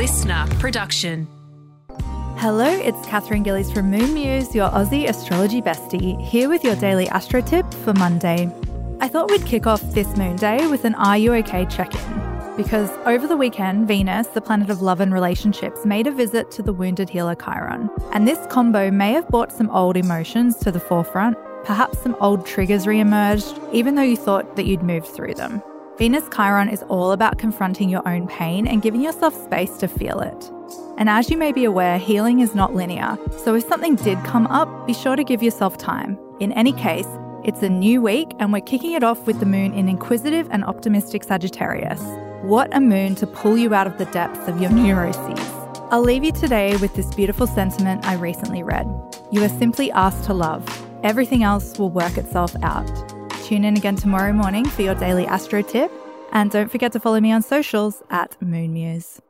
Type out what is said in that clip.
LiSTNR production. Hello, it's Katherine Gillies from Moon Muse, your Aussie astrology bestie, here with your daily astro tip for Monday. I thought we'd kick off this moon day with an Are You OK check in. Because over the weekend, Venus, the planet of love and relationships, made a visit to the wounded healer Chiron. And this combo may have brought some old emotions to the forefront. Perhaps some old triggers re emerged, even though you thought that you'd moved through them. Venus Chiron is all about confronting your own pain and giving yourself space to feel it. And as you may be aware, healing is not linear, so if something did come up, be sure to give yourself time. In any case, it's a new week and we're kicking it off with the moon in inquisitive and optimistic Sagittarius. What a moon to pull you out of the depths of your neuroses. I'll leave you today with this beautiful sentiment I recently read. You are simply asked to love. Everything else will work itself out. Tune in again tomorrow morning for your daily astro tip. And don't forget to follow me on socials at Moon Muse.